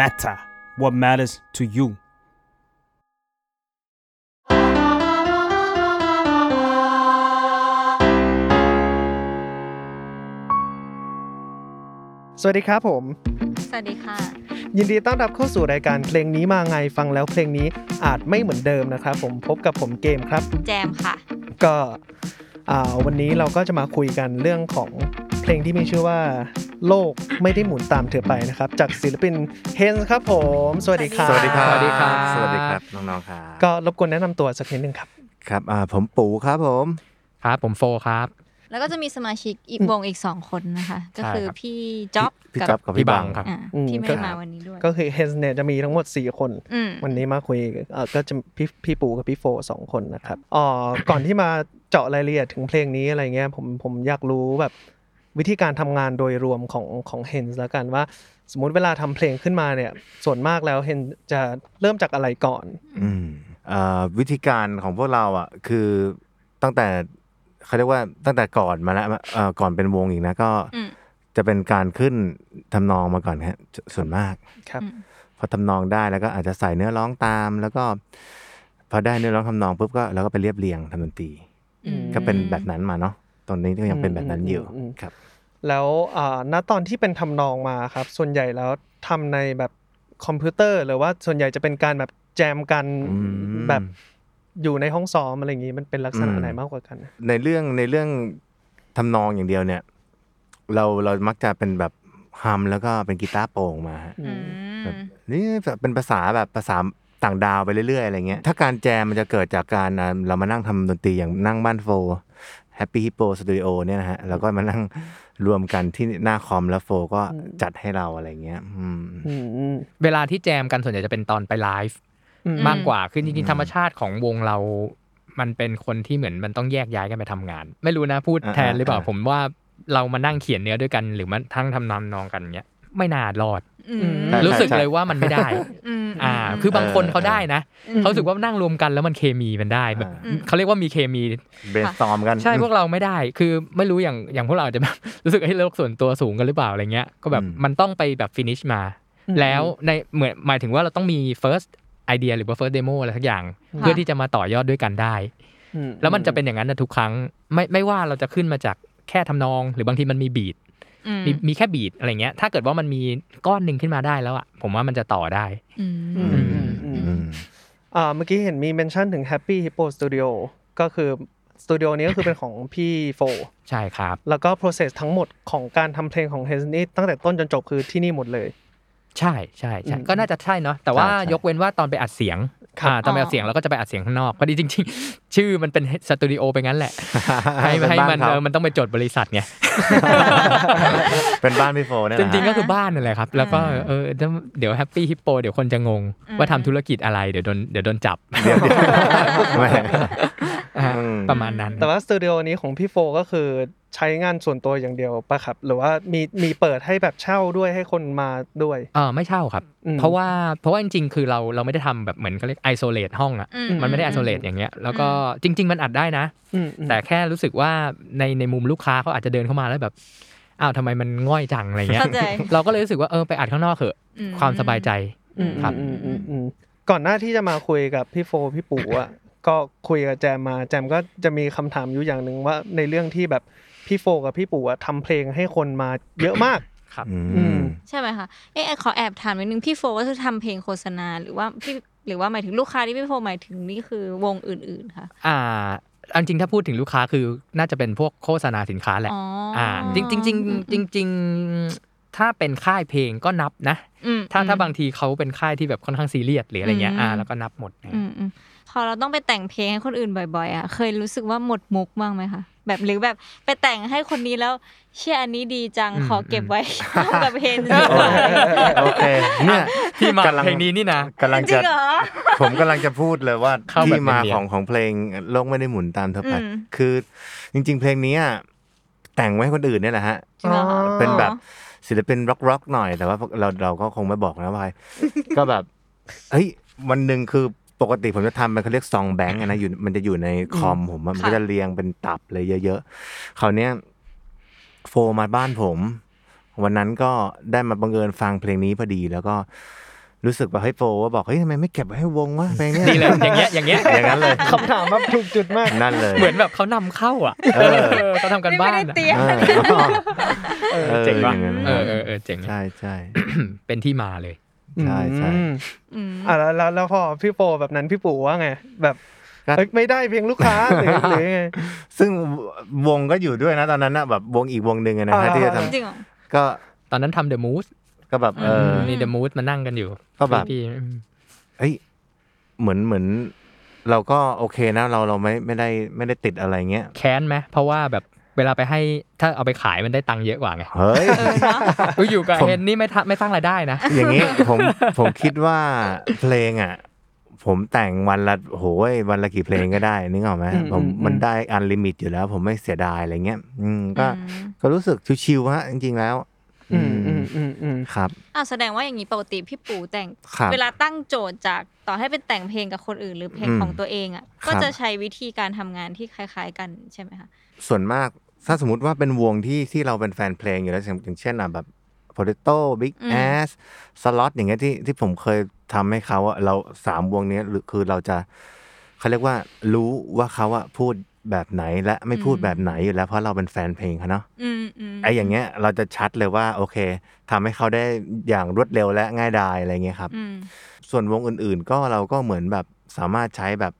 matter what matters to you สวัสดีครับผม สวัสดีค่ะ ยินดีต้อนรับเข้าสู่รายการเพลงนี้มาไงฟังแล้วเพลงนี้อาจไม่เหมือนเดิมนะครับผมพบกับผมเกมครับ แจมค่ะ ก็อ่าวันนี้เราก็จะมาคุยกันเรื่องของ เพลงที่มีชื่อว่า โลกไม่ได้หมุนตามเธอไปนะครับ จากศิลปินเฮนส์ครับผม สวัสดีครับ สวัสดีครับ สวัสดีครับ สวัสดีครับ น้องๆครับ ก็รบกวนแนะนำตัวสักนิดนึงครับ ครับอ่าผมปู่ครับผม ครับผมโฟครับ แล้วก็จะมีสมาชิกอีกวงอีกสองคนนะคะ ก็คือใช่ครับพี่จ๊อบพี่กัจ๊อบกับพี่พี่บับังงครับอ่าอืม ที่ไม่ก็ได้มาวันนี้ด้วยก็คือเฮนส์เนี่ยจะมีทั้งหมด 4 คน อืม วันนี้มาคุยเอ่อก็จะพี่พี่ปูกับพี่โฟสองคนนะครับอ๋อก่อนที่มาเจาะรายละเอียดถึงเพลงนี้อะไรเงี้ยผมผมอยากรู้แบบ วิธีการทำงานโดยรวมของของเฮนส์แล้วกันว่า สมมุติเวลาทำเพลงขึ้นมาเนี่ย ส่วนมากแล้วเฮนจะเริ่มจากอะไรก่อนอืมอ่าวิธีการของพวกเราอะคือตั้งแต่เขาเรียกว่าตั้งแต่ก่อนมาแล้วเอ่อก่อนเป็นวงอีกนะก็อืมจะเป็นการขึ้นทำนองมาก่อนครับส่วนมากครับอืมพอทำนองได้แล้วก็อาจจะใส่เนื้อร้องตาม แล้วก็ พอได้เนื้อร้องทำนองปุ๊บก็เราก็ไปเรียบเรียงทำดนตรีอืมก็เป็นแบบนั้นมาเนาะตอนนี้ก็ยังเป็นแบบนั้นอยู่อืมครับ แล้วอ่าณตอนที่เป็นทำนองมาครับ ส่วนใหญ่แล้วทำในแบบคอมพิวเตอร์ หรือว่าส่วนใหญ่จะเป็นการแบบแจมกันอืมแบบอยู่ในห้องซ้อมอะไรอย่างนี้มันเป็นลักษณะอืมไหนมากกว่ากัน ในเรื่องในเรื่องทำนองอย่างเดียวเนี่ย เราเรามักจะเป็นแบบฮัมแล้วก็เป็นกีตาร์โปร่งมาฮะอืมแบบนี่แบบเป็นภาษาแบบภาษาต่างดาวไปเรื่อยๆอะไรเงี้ยถ้าการแจมมันจะเกิดจากการอ่าเรามานั่งทำดนตรีอย่างนั่งบ้านโฟ Happy Hippo Studio เนี่ยนะฮะแล้วก็มานั่งรวมกันที่หน้าคอมแล้วโฟก็จัดให้เราอะไรเงี้ยอืมอืมอืมเวลาที่แจมกันส่วนใหญ่จะเป็นตอนไปไลฟ์อืมมากกว่าคือจริงๆธรรมชาติของวงเรา มันเป็นคนที่เหมือนมันต้องแยกย้ายกันไปทำงาน ไม่รู้นะพูดอ่าแทนหรือเปล่าอ่าผมว่าเรามานั่งเขียนเนื้อด้วยกัน หรือมาทั้งทำทำนองกันเนี้ยไม่น่ารอดอืมใช่ รู้สึกใช่เลยว่ามันไม่ได้อืมอ่า คือบางคนเขาได้นะอืมเขารู้สึกว่านั่งรวมกันแล้วมันเคมีมันได้แบบอืมเขาเรียกว่ามีเคมี brainstorm กันใช่พวกเราไม่ได้ คือไม่รู้อย่างอย่างพวกเราอาจจะแบบรู้สึกให้โลกส่วนตัวสูงกันหรือเปล่าอะไรเงี้ยก็แบบอืมมันต้องไปแบบ finish มาอืมแล้วในเหมือนหมายถึงว่าเราต้องมี first idea หรือว่า first demo อะไรสักอย่าง เพื่อที่จะมาต่อยอดด้วยกันได้อืแล้วมันจะเป็นอย่างนั้นนะทุกครั้ง ไม่ไม่ว่าเราจะขึ้นมาจากแค่ทำนอง หรือบางทีมันมีบีทอื มมีมีแค่บีทอะไรเงี้ย ถ้าเกิดว่ามันมีก้อนหนึ่งขึ้นมาได้แล้วอะผมว่ามันจะต่อได้อืมอืมอืมอืมอืมอ่าเมื่อกี้เห็นมีเมนชั่นถึง Happy Hippo Studio ก็คือสตูดิโอนี้ก็คือเป็นของพี่โฟใช่ครับ แล้วก็ process ทั้งหมดของการทำเพลงของเฮนนี่ตั้งแต่ต้นจนจบคือที่นี่หมดเลย ใช่ใช่ใช่อืมก็น่าจะใช่เนาะแต่ว่าใช่ใช่ยกเว้นว่าตอนไปอัดเสียงครับอ่า ตอนไปอัดเสียงเราก็จะไปอัดเสียงข้างนอกพอดีจริง ๆ ชื่อมันเป็นสตูดิโอไปงั้นแหละให้เป็นให้บ้านมันเขาเออมันต้องไปจดบริษัทไงเป็นบ้านพี่โฟเนี่ยนะฮะจริงๆก็คือบ้านนั่นแหละครับ แล้วก็เออเดี๋ยว Happy Hippo เดี๋ยวคนจะงงว่าทำธุรกิจอะไรเดี๋ยวโดนเดี๋ยวโดนจับ ประมาณนั้น แต่ว่าสตูดิโอนี้ของพี่โฟก็คือใช้งานส่วนตัวอย่างเดียวปะครับ หรือว่ามีมีเปิดให้แบบเช่าด้วยให้คนมาด้วยเออไม่เช่าครับอืมเพราะว่าเพราะว่าจริงๆ คือเราเราไม่ได้ทำแบบเหมือนเขาเรียกไอโซเลตห้องอะอืมันไม่ได้ไอโซเลตอย่างเงี้ยแล้วก็จริง ๆ มันอัดได้นะอืมอืมแต่แค่รู้สึกว่าในในมุมลูกค้าเขาอาจจะเดินเข้ามาแล้วแบบอ้าวทำไมมันง่อยจังอะไรเงี้ยเข้าใจเราก็เลยรู้สึกว่าเออไปอัดข้างนอกเถอะอืมความสบายใจอืมครับอืมอืมอืมก่อนหน้าที่จะมาคุยกับพี่โฟพี่ปู่อะ ก็คุยกับแจมมาแจมก็จะมีคำถามอยู่อย่างหนึ่งว่าในเรื่องที่แบบพี่โฟกับพี่ปู่อะทำเพลงให้คนมาเยอะมากครับอือืมมใช่ไหมคะเอ๊ะขอแอบถามนิดนึงพี่โฟก็คือทำเพลงโฆษณาหรือว่าพี่หรือว่าหมายถึงลูกค้าที่พี่โฟหมายถึงนี่คือวงอื่นๆค่ะอ่าอันจริงถ้าพูดถึงลูกค้าคือน่าจะเป็นพวกโฆษณาสินค้าแหละอ๋ออ่อ่าจริงจริงจริงจริงจริงๆถ้าเป็นค่ายเพลงก็นับนะอืมถ้าถ้าอืมบางทีเขาเป็นค่ายที่แบบค่อนข้างซีเรียสหรืออะไรเงี้ยอืมอ่าแล้วก็นับหมดนะอืม อืมพอเราต้องไปแต่งเพลงให้คนอื่นบ่อยๆอะเคยรู้สึกว่าหมดมุกบ้างไหมคะแบบหรือแบบไปแต่งให้คนนี้แล้ว เชื่ออันนี้ดีจังขอเก็บไว้ทำกับเพลงดีกว่าโอเคเนี่ยที่มากำลังเพลงนี้นี่นะกำลังจริจะงเหรอผมกำลังจะพูดเลยว่าเข้าแบบที่มาเนียนๆของของเพลงโลกไม่ได้หมุนตามเธอไปอืมคือ จริง ๆ เพลงนี้อะแต่งไว้ให้คนอื่นเนี่ยแหละฮะจริงเหรอเป็นแบบศิลปินร็อกร็อกหน่อยแต่ว่าเราเราก็คงไม่บอกนะว่าใครก็แบบเฮ้ยวันหนึ่งคือ ปกติผมจะทำมันเขาเรียกซองแบงค์นะอยู่มันจะอยู่ในคอมผมอะมันก็จะเรียงเป็นตับเลยเยอะๆคราวเนี้ยโฟมาบ้านผม วันนั้นก็ได้มาบังเอิญฟังเพลงนี้พอดีแล้วก็รู้สึกว่าเฮ้ยโฟว่าบอกเฮ้ยทำไมไม่เก็บไว้ให้วงวะเพลงเนี้ยนี่เลยอย่างเงี้ยอย่างเงี้ยอย่างนั้นเลยคำถามแบบถูกจุดมากนั่นเลย เหมือนแบบเขานำเข้าอะเออเออเขาทำกันบ้านไม่อะได้เตรียมเออเออเจ๋งว่ะอย่างนั้นเออเออเออเจ๋งใช่ใช่เป็นที่มาเลย ใช่ใช่อืมอืมอะแล้วแล้วแล้วพอพี่โฟแบบนั้นพี่ปู่ว่าไง แบบก็เอ้ยไม่ได้เพลงลูกค้าหรือหรือยังไงซึ่งวงก็อยู่ด้วยนะตอนนั้นนะแบบวงอีกวงหนึ่งอะนะฮะอ่าที่จะทจริงเหรอำก็ตอนนั้นทำ The Moose ก็แบบเออมี The Moose มานั่งกันอยู่ ก็แบบพี่ๆอืมเฮ้ยเหมือนเหมือนเราก็โอเคนะเราเราไม่ไม่ได้ไม่ได้ติดอะไรเงี้ยแค้นไหมเพราะว่าแบบ เวลาไปให้ถ้าเอาไปขายมันได้ตังค์เยอะกว่าไงเฮ้ยเออเนาะเอออยู่กับผมเฮนนี่ไม่ทำไม่สร้างรายได้นะ อย่างนี้ผมผมคิดว่าเพลงอะผมแต่งวันละโหยวันละกี่เพลงก็ได้นึกออกไหมอืมผมอืมมันได้ unlimit อยู่แล้ว ผมไม่เสียดายอะไรเงี้ย อืมก็อืมก็รู้สึก chill ๆฮะจริง ๆ แล้ว อืมอืมอืมอืมครับอะแสดงว่าอย่างนี้ปกติพี่ปู่แต่งครับเวลาตั้งโจทย์จากต่อให้เป็นแต่งเพลงกับคนอื่นหรือเพลงอืมของตัวเองอะครับก็จะใช้วิธีการทำงานที่คล้าย ๆ กันใช่ไหมคะส่วนมาก ถ้าสมมติว่าเป็นวงที่ที่เราเป็นแฟนเพลงอยู่แล้วอย่างอย่างเช่นอะแบบ Potato Big อืม Ass Slot อย่างเงี้ยที่ที่ผมเคยทำให้เขาอะเราสามวงเนี้ยหรือคือเราจะเขาเรียกว่ารู้ว่าเขาอะพูดแบบไหนและไม่พูดแบบไหนอยู่แล้วเพราะเราเป็นแฟนเพลงเขาเนาะอืมอืมไอ้อย่างเงี้ยเราจะชัดเลยว่าโอเคทำให้เขาได้อย่างรวดเร็วและง่ายดายอะไรเงี้ยครับอืมส่วนวงอื่นๆก็เราก็เหมือนแบบสามารถใช้แบบ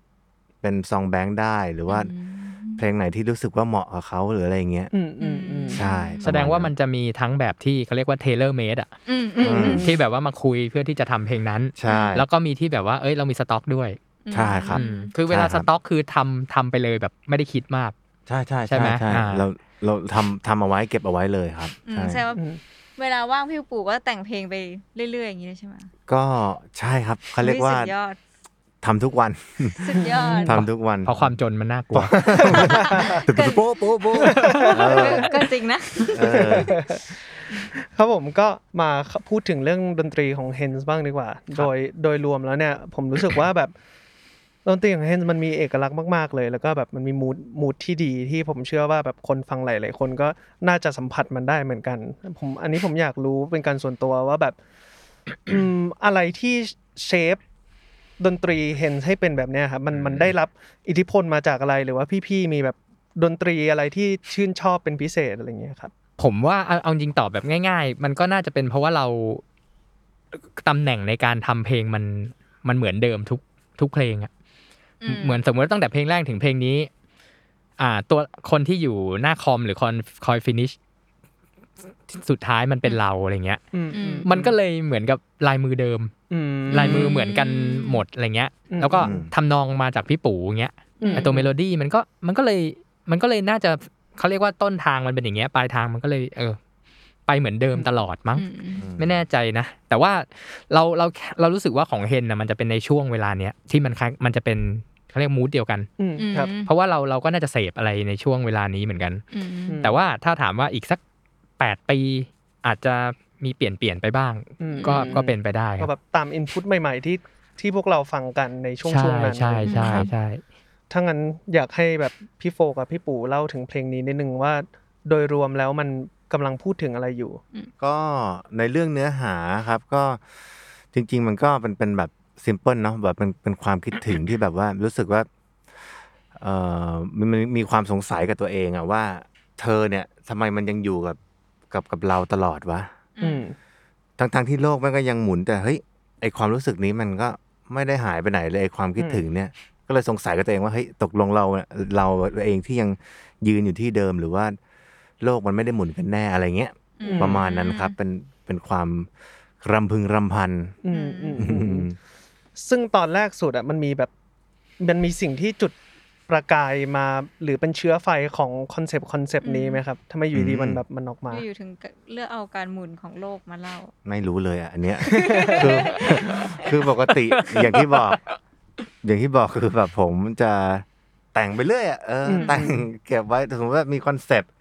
เป็น song bank ได้หรือว่าอืม เพลงไหนที่รู้สึกว่าเหมาะกับเขาหรืออะไรอย่างเงี้ยอืมอืมอืมใช่แสดงว่ามันจะมีทั้งแบบที่เขาเรียกว่า tailor-made อะอืมอืมอืมที่แบบว่ามาคุยเพื่อที่จะทำเพลงนั้นใช่แล้วก็มีที่แบบว่าเอ้ยเรามีสต็อกด้วยใช่ครับอืมคือเวลาใช่ครับสต็อกคือทำทำไปเลยแบบไม่ได้คิดมาก ใช่ใช่ใช่ไหมใช่อ่าเราเราทำทำเอาไว้เก็บเอาไว้เลยครับอืมใช่แสดงว่าอืมเวลาว่างพี่ปู่ก็แต่งเพลงไปเรื่อยๆอย่างนี้เลยใช่ไหมก็ใช่ครับเขาเรียกว่าสุดยอด ทำทุกวันสุดยอดทำทุกวันเพราะความจนมันน่ากลัวโป๊ะโป๊ะโป๊ะเออก็จริงนะเออครับผมก็มาพูดถึงเรื่องดนตรีของ Hens บ้างดีกว่า โดยโดยรวมแล้วเนี่ย ผมรู้สึกว่าแบบดนตรีของ Hens มันมีเอกลักษณ์มาก ๆ เลย แล้วก็แบบมันมีมูดมูดที่ดีที่ผมเชื่อว่าแบบคนฟังหลาย ๆ คนก็น่าจะสัมผัสมันได้เหมือนกันผมอันนี้ผมอยากรู้เป็นการส่วนตัวว่าแบบอืมอะไรที่เชฟ ดนตรีเห็นให้เป็นแบบเนี้ยครับมันมันได้รับอิทธิพลมาจากอะไรหรือว่าพี่ๆมีแบบดนตรีอะไรที่ชื่นชอบเป็นพิเศษอะไรอย่างเงี้ยครับผมว่าเอาเอาจริงตอบแบบง่าย ๆ มันก็น่าจะเป็นเพราะว่าเราตำแหน่งในการทำเพลงมันมันเหมือนเดิมทุกทุกเพลงอะอืมเหมือนสมมติว่าตั้งแต่เพลงแรกถึงเพลงนี้ อ่า ตัวคนที่อยู่หน้าคอมหรือคนคอย finish สุดท้ายมันเป็นเราอะไรเงี้ยอืมอืมมันก็เลยเหมือนกับลายมือเดิมอืมลายมือเหมือนกันหมดอะไรเงี้ยอืมแล้วก็อืมทำนองมาจากพี่ปู่อย่างเงี้ยอืมไอตัวเมโลดี้มันก็มันก็เลยมันก็เลยน่าจะเขาเรียกว่าต้นทางมันเป็นอย่างเงี้ยปลายทางมันก็เลยเออ ไปเหมือนเดิมตลอดมั้งอืมอืมไม่แน่ใจนะ แต่ว่าเราเราเรารู้สึกว่าของเฮนนะมันจะเป็นในช่วงเวลาเนี้ยที่มันคล้ายมันจะเป็นเขาเรียกมูดเดียวกันอืมครับเพราะว่าเราเราก็น่าจะเสพอะไรในช่วงเวลานี้เหมือนกันอืมอืมแต่ว่าถ้าถามว่าอีกสัก แปดปี อาจจะมีเปลี่ยนเปลี่ยนไปบ้างอืมก็ก็เป็นไปได้คก็รับแบบตามอินพุตใหม่ ๆ ที่ที่พวกเราฟังกันในช่วงใช่ช่วงนั้นใช่ใช่ใช่ถ้างั้นอยากให้แบบพี่โฟกับพี่ปู่เล่าถึงเพลงนี้นิดนึงว่า โดยรวมแล้วมันกำลังพูดถึงอะไรอยู่ ก็ในเรื่องเนื้อหาครับก็จริง ๆ มันก็เป็นเป็นแบบซิมเพิลเนาะแบบเป็นเป็นความคิดถึงที่แบบว่ารู้สึกว่าเอ่อมันมันมีความสงสัยกับตัวเองอะว่า เธอเนี่ยทำไมมันยังอยู่กับ กับกับเราตลอดวะอืมทั้งทั้งที่โลกมันก็ยังหมุน แต่เฮ้ยไอความรู้สึกนี้มันก็ไม่ได้หายไปไหนเลยไอความคิดถึงเนี่ย ก็เลยสงสัยกับตัวเองว่าเฮ้ยตกลงเราเนี่ยเราเองที่ยังยืนอยู่ที่เดิมหรือว่า โลกมันไม่ได้หมุนกันแน่อะไรเงี้ยอืมประมาณนั้นครับ เป็นเป็นความรำพึงรำพันอืมอืมอือืมอืมมซึ่งตอนแรกสุดอะมันมีแบบมันมีสิ่งที่จุด ประกายมาหรือเป็นเชื้อไฟของ concept concept นี้ไหมครับทำไมอยู่ดีมันแบบมันออกมาอยู่ถึงเลือกเอาการหมุนของโลกมาเล่า ไม่รู้เลยอะอันเนี้ยคือคือปกติอย่างที่บอก อย่างที่บอกคือแบบผมจะแต่งไปเรื่อยอะเออผมแต่งเก็บไว้สมมติว่ามี concept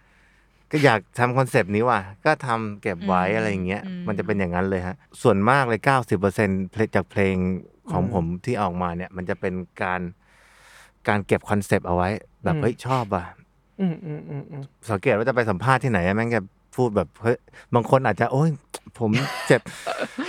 ก็อยากทำ concept นี้ว่ะ ก็ทำเก็บไว้อืมอะไรอย่างเงี้ยอืมมันจะเป็นอย่างนั้นเลยฮะ ส่วนมากเลยเก้าสิบเปอร์เซ็นจากเพลงของผมที่ออกมาเนี่ย มันจะเป็นการ การเก็บ concept เอาไว้ แบบเฮ้ยชอบว่ะอืมอืมอืมอืมสังเกตว่าจะไปสัมภาษณ์ที่ไหนอะแม่งจะพูดแบบเฮ้ยบางคนอาจจะโอ้ยผมเจ็บ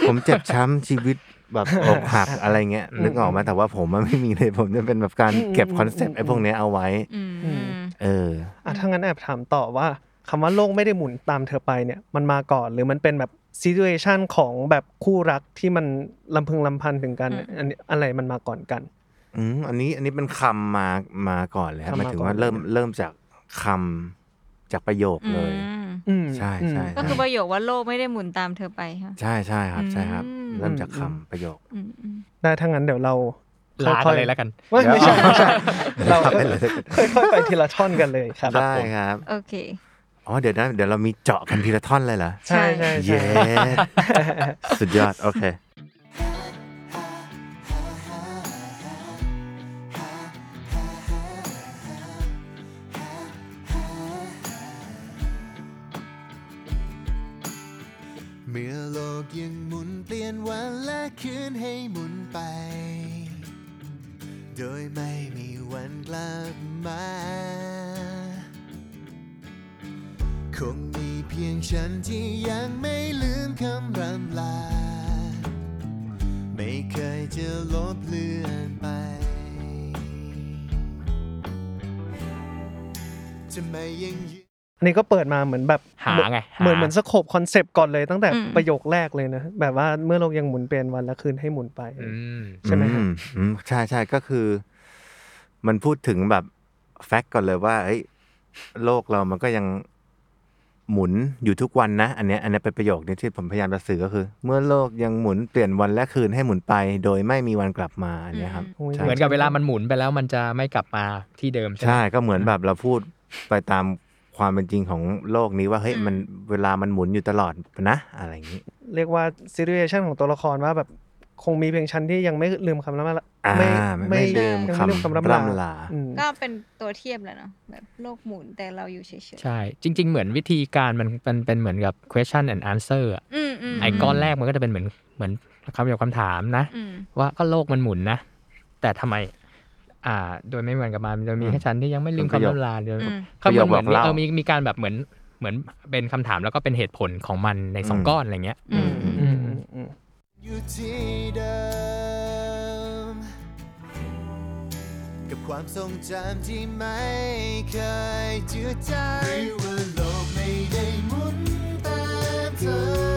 ผมเจ็บช้ำชีวิตแบบอกหักอะไรเงี้ยนึกออกไหมแต่ว่าผมมันไม่มีเลยผมจะเป็นแบบการเก็บ concept ไอ้พวกเนี้ยเอาไว้อืมอืมเอออะถ้างั้นแอบถามต่อว่าคำว่าโลกไม่ได้หมุนตามเธอไปเนี่ยมันมาก่อนหรือมันเป็นแบบซีดูเอชันของแบบคู่รักที่มันลำพึงลำพันถึงกันอันนี้อะไรมันมาก่อนกัน อืมอันนี้อันนี้เป็นคำมามาก่อนเลยครับคำหมามายถึงก่อนว่าเริ่มเริ่มจากคำจากประโยคเลย อืมอืมใช่ใช่ก็คือประโยคว่าโลกไม่ได้หมุนตามเธอไปค่ะ ใช่ใช่ครับ ใช่ครับ อืม เริ่มจากคำประโยค อืมอืม ได้ถ้างั้นเดี๋ยวเราลาค่กัอนยๆเลยแล้วกัน ไม่ไม่ใช่ไม่ใช่เราไปเลยค่อยๆไปทีละท่อนกันเลยครับ ได้ครับ โอเค อ๋อเดี๋ยวนะเดี๋ยวเรามีเจาะกันทีละท่อนเลยเหรอใช่ใช่เย้สุดยอด โอเค กยังหมุนเปลี่ยนวันและคืนให้หมุนไป โดยไม่มีวันกลับมา คงมีเพียงฉันที่ยังไม่ลืมคำรำลา ไม่เคยจะลบเลือนไปจะไม่ยังยืน อันนี้ก็เปิดมาเหมือนแบบหาไงหาเหมือนเหมือน scope concept ก่อนเลยตั้งแต่อืมประโยคแรกเลยนะ แบบว่าเมื่อโลกยังหมุนเปลี่ยนวันและคืนให้หมุนไปอืมใช่ไหมฮะอือืมใช่ใช่ก็คือ มันพูดถึงแบบ fact ก่อนเลยว่าเฮ้ยโลกเรามันก็ยังหมุนอยู่ทุกวันนะ อันเนี้ยอันเนี้ยเป็นประโยคนี้ที่ผมพยายามจะสื่อก็คือ เมื่อโลกยังหมุนเปลี่ยนวันและคืนให้หมุนไป โดยไม่มีวันกลับมาอันเนี้ยครับอืมใช่เหมือนกับเวลามันหมุนไปแล้วมันจะไม่กลับมาที่เดิมใช่ไหมใช่ก็เหมือนแบบเราพูดไปตาม ความเป็นจริงของโลกนี้ว่าเฮ้ยมันเวลามันหมุนอยู่ตลอดนะอะไรอย่างนี้ เรียกว่าซีเรียชันของตัวละครว่าแบบคงมีเพียงชั้นที่ยังไม่ลืมคำล่ำลาอ่าไม่ไม่ไม่ลืมยังคำไม่ลืมคำล่ำลาร่ำลาอืมก็เป็นตัวเทียบแหละเนาะแบบโลกหมุนแต่เราอยู่เฉยๆใช่ จริง ๆ เหมือนวิธีการมันมันเป็นเหมือนกับ question and answer อะอืมอืมไอ้ก้อนแรกมันก็จะเป็นเหมือนเหมือนคำเดียวคำถามนะอืมว่าก็โลกมันหมุนนะ แต่ทำไม อ่า โดยไม่เหมือนกับมันโดยมีแค่ฉันที่ยังไม่ลืมประโยคำคล่ำลาเดียวอืมเขาเหมือนเหมือนประโยคบอกเล่าเออมีมีการแบบเหมือนเหมือนเป็นคำถามแล้วก็เป็นเหตุผลของมันในสองอืมก้อนอะไรเงี้ยอืมอืมอืมอืมอยู่ที่เดิมกับความทรงจำที่ไม่เคยจืดจางหรือว่าโลกไม่ได้หมุนตามเธอ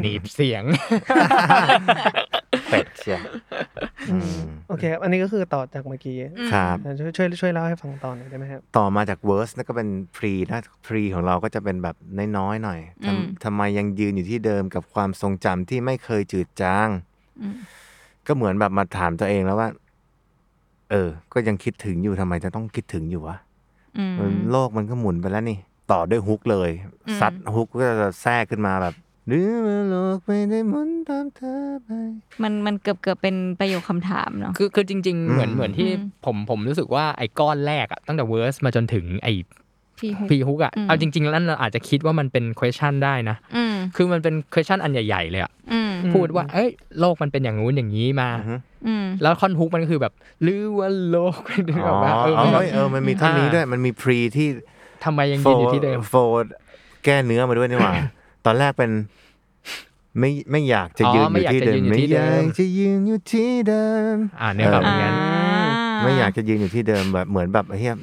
หนีบเสียงเป็ดเชียวอืมโอเคครับอันนี้ก็คือต่อจากเมื่อกี้ครับช่วยช่วยช่วยเล่าให้ฟังตอนหน่อยได้ไหมครับ ต่อมาจากเวอร์สนั่นก็เป็นพรีนะพรีของเราก็จะเป็นแบบน้อยๆหน่อยทำอืมทำไมยังยืนอยู่ที่เดิมกับความทรงจำที่ไม่เคยจืดจางอืมก็เหมือนแบบมาถามตัวเองแล้วว่า เออ ก็ยังคิดถึงอยู่ทำไมจะต้องคิดถึงอยู่วะอืมมันโลกมันก็หมุนไปแล้วนี่ ต่อด้วยฮุกเลยอืมซัดฮุกก็จะแทรกขึ้นมาแบบหรือว่าโลกไม่ได้หมุนตามเธอไปมันมันเกือบเกือบเป็นประโยคคำถามเนาะคือคือจริง ๆ เหมือนอืมเหมือนที่อืมผมผมรู้สึกว่าไอ้ก้อนแรกอะตั้งแต่เวอร์สมาจนถึงไอ้พี่ฮุกพีฮุกอะอืมเอาจริงๆแล้วเราอาจจะคิดว่ามันเป็น question ได้นะอืมคือมันเป็น question อันใหญ่ ๆ เลยอะอืมอืมพูดว่า เอ้ยโลกมันเป็นอย่างงู้นอย่างนี้มาอือฮึอืมแล้วท่อนฮุกมันก็คือแบบหรือว่าโลกเป็นอ๋แบบว่าอเออเอมันแบบอเออมันมีท่อนนี้ด้วยมันมีพรีที่ ทำไมยังยืนอยู่ที่เดิม โฟร์แก้เนื้อมาด้วยนี่หว่า ตอนแรกเป็น ไม่ไม่อยากจะยืนอยู่ที่เดิม อ๋อไม่อยากจะยืนอยู่ไม่อยากจะยืนอยู่ที่เดิม อ่าเนื้อแบบเอออย่างนั้นไม่อยากจะยืนอยู่ที่เดิมแบบเหมือนแบบเฮีย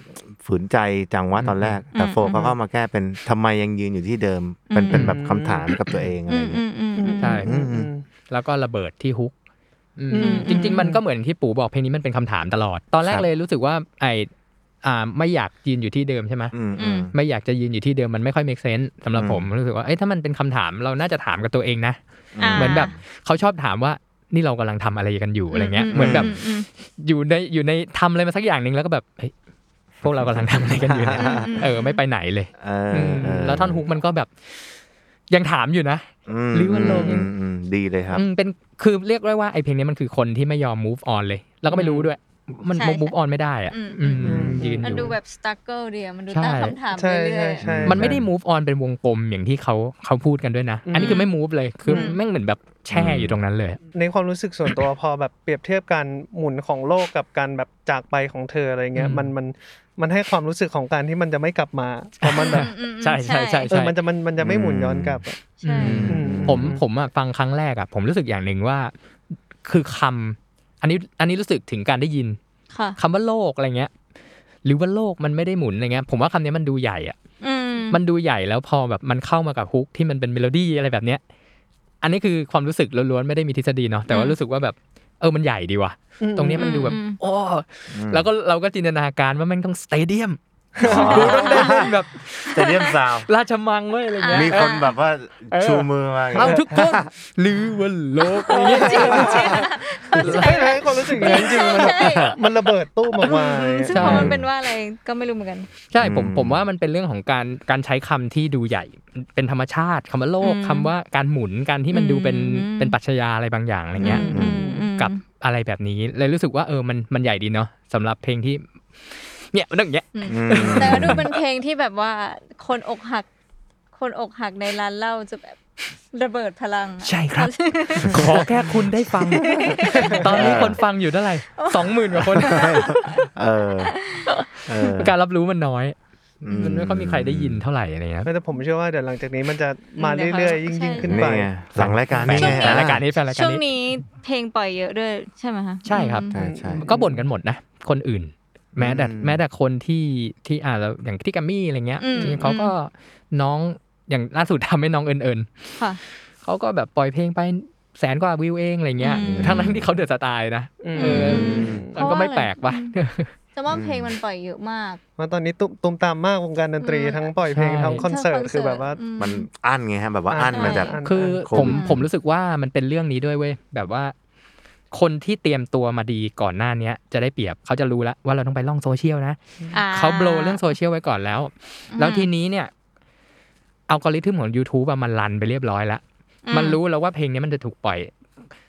ฝืนใจจังวะตอนแรก แต่อืมโฟร์ก็เข้ามาแก้เป็นทำไมยังยืนอยู่ที่เดิม เป็นอืมเป็นแบบคำถามกับตัวเองอะไรอืมเงี้ยอืมอืมอืมใช่อืมอืมแล้วก็ระเบิดที่ hook อืมอืมจริง ๆ มันก็เหมือนที่ปู่บอกเพลงนี้มันเป็นคำถามตลอด ตอนแรกครับเลยรู้สึกว่าไอ อ่าไม่อยากยืนอยู่ที่เดิมใช่ไหมอืมอืมไม่อยากจะยืนอยู่ที่เดิมมันไม่ค่อย make sense สำหรับอืมผมรู้สึกว่าเอ้ยถ้ามันเป็นคำถามเราน่าจะถามกับตัวเองนะอ่าเหมือนแบบเขาชอบถามว่านี่เรากำลังทำอะไรกันอยู่อะไรเงี้ย เหมือนแบบอืมอยู่ในอยู่ในทำอะไรมาสักอย่างหนึ่งแล้วก็แบบเฮ้ยพวกเรากำลังทำอะไรกันอยู่เนี่ยอืมอืมเออ ไม่ไปไหนเลยเออมเออแล้วท่อนฮุกมันก็แบบ ยังถามอยู่นะมหรือว่าโลกอืมอืมดีเลยครับอืมเป็นคือเรียกได้ว่าไอเพลงนี้มันคือคนที่ไม่ยอม move on เลย แล้วก็ไม่รู้ด้วย มันใช่ มูฟออนไม่ได้อะอืมอืมอืมยืนอมันดูยู่ แบบสตั๊กเกิลเดียมันดูใช่ ตั้งคำถามใช่เรื่ใช่อย ใช่ มันไม่ได้ move on เป็นวงกลมอย่างที่เขาเขาพูดกันด้วยนะ อันนี้คือไม่ move เลย คืออม แม่งเหมือนแบบแช่อยู่ตรงนั้นเลย ในความรู้สึกส่วนตัว พอแบบเปรียบเทียบการหมุนของโลกกับการแบบจากไปของเธออะไรเงี้ยอืม มันมันมันให้ความรู้สึกของการที่มันจะไม่กลับมาพอมันแบบๆอืมๆใช่ใช่ใช่เออมันจะมันมันจะไม่หมุนย้อนกลับอะ ใช่ อืม ผมผมอะฟังครั้งแรกอะผมรู้สึกอย่างหนึ่งว่า คือคำ อันนี้อันนี้รู้สึกถึงการได้ยินค่ะคำว่าโลกอะไรเงี้ย หรือว่าโลกมันไม่ได้หมุนอะไรเงี้ย ผมว่าคำนี้มันดูใหญ่อะอืมมันดูใหญ่แล้วพอแบบมันเข้ามากับ hook ที่มันเป็นเมโลดี้อะไรแบบเนี้ย อันนี้คือความรู้สึกล้วนๆไม่ได้มีทฤษฎีเนาะแต่ว่ารู้สึกว่าแบบเออมันใหญ่ดีว่ะ ตรงเนี้ยมันดูแบบอืมโอ้แล้วก็เราก็จินตนาการว่าแม่งต้อง stadium กูต้องได้เล่นแบบ stadium sound ราชมังเว้ยอะไรเงี้ยมีคนแบบว่าเออชูมือมาอย่างเอาเงี้ยทุกคนหรือว่าโลกอะไรเงี้ยให้ให้ความรู้สึกอย่างนั้นจริงๆมันแบบมันระเบิดตู้มออกมาซึ่งใช่พอมันเป็นว่าอะไรก็ไม่รู้เหมือนกัน ใช่ผมผมว่ามันเป็นเรื่องของการการใช้คำที่ดูใหญ่ เป็นธรรมชาติคำว่าโลกอืมคำว่าการหมุนการที่มันดูเป็นอืมเป็นปรัชญาอะไรบางอย่างอะไรเงี้ยอืมอืมกับอะไรแบบนี้เลยรู้สึกว่าเออมันมันใหญ่ดีเนาะสำหรับเพลงที่ เนี่ยมันต้องอย่างเงี้ยอืมอืมแต่ว่าดูเป็นเพลงที่แบบว่าคนอกหัก คนอกหักในร้านเหล้าจะแบบระเบิดพลังอะใช่ครับ ขอแค่คุณได้ฟัง ตอนนี้คนฟังอยู่เท่าไหร่สองหมื่นกว่าคน เออเออการรับรู้มันน้อยอืมันไม่ค่อยมีใครได้ยินเท่าไหร่อะไรเงี้ย แต่ผมเชื่อว่าเดี๋ยวหลังจากนี้มันจะมาเรื่อยๆ ยิ่งยิ่งขึ้นไป นี่ไงหลังรายการนี่แฟไงนรายการนี้แฟนรายการช่วงนี้ นี้เพลงปล่อยเยอะด้วยใช่ไหมคะ ใช่ครับ ใช่ใช่ ก็บ่นกันหมดนะ คนอื่น แม้แต่อืมแม้แต่คนที่ที่อ่าแล้วอย่างที่กัมมี่อะไรเงี้ยอืมที่เขาก็น้องอย่างล่าสุดทำให้น้องเอิญเอิญค่ะเขาก็แบบปล่อยเพลงไปแสนกว่าวิวเองอะไรเงี้ยอืมทั้งนั้นที่เขาเดือดสไตล์นะอืมเออมันก็ไม่แปลกปะแต่ว่าเพลงมันปล่อยเยอะมากว่าตอนนี้ตุ้มตุ้มตามมากวงการดนตรีอืมทั้งปล่อยเพลงใช่ทั้งคอนเสิร์ตทั้งคือแบบว่าอืมันอั้นไงฮะแบบว่าอั้นใช่มาจากอั้นคือโควิดผมผมรู้สึกว่ามันเป็นเรื่องนี้ด้วยเว้ยแบบว่า คนที่เตรียมตัวมาดีก่อนหน้าเนี้ยจะได้เปรียบเขาจะรู้แล้วว่าเราต้องไปล่องโซเชียลนะอ่เขาโบลเรื่องโซเชียลไว้ก่อนแล้ว แล้วทีนี้เนี่ยอัลกอริทึมของ YouTube อะมันรันไปเรียบร้อยแล้ว มันรู้แล้วว่าเพลงนี้มันจะถูกปล่อย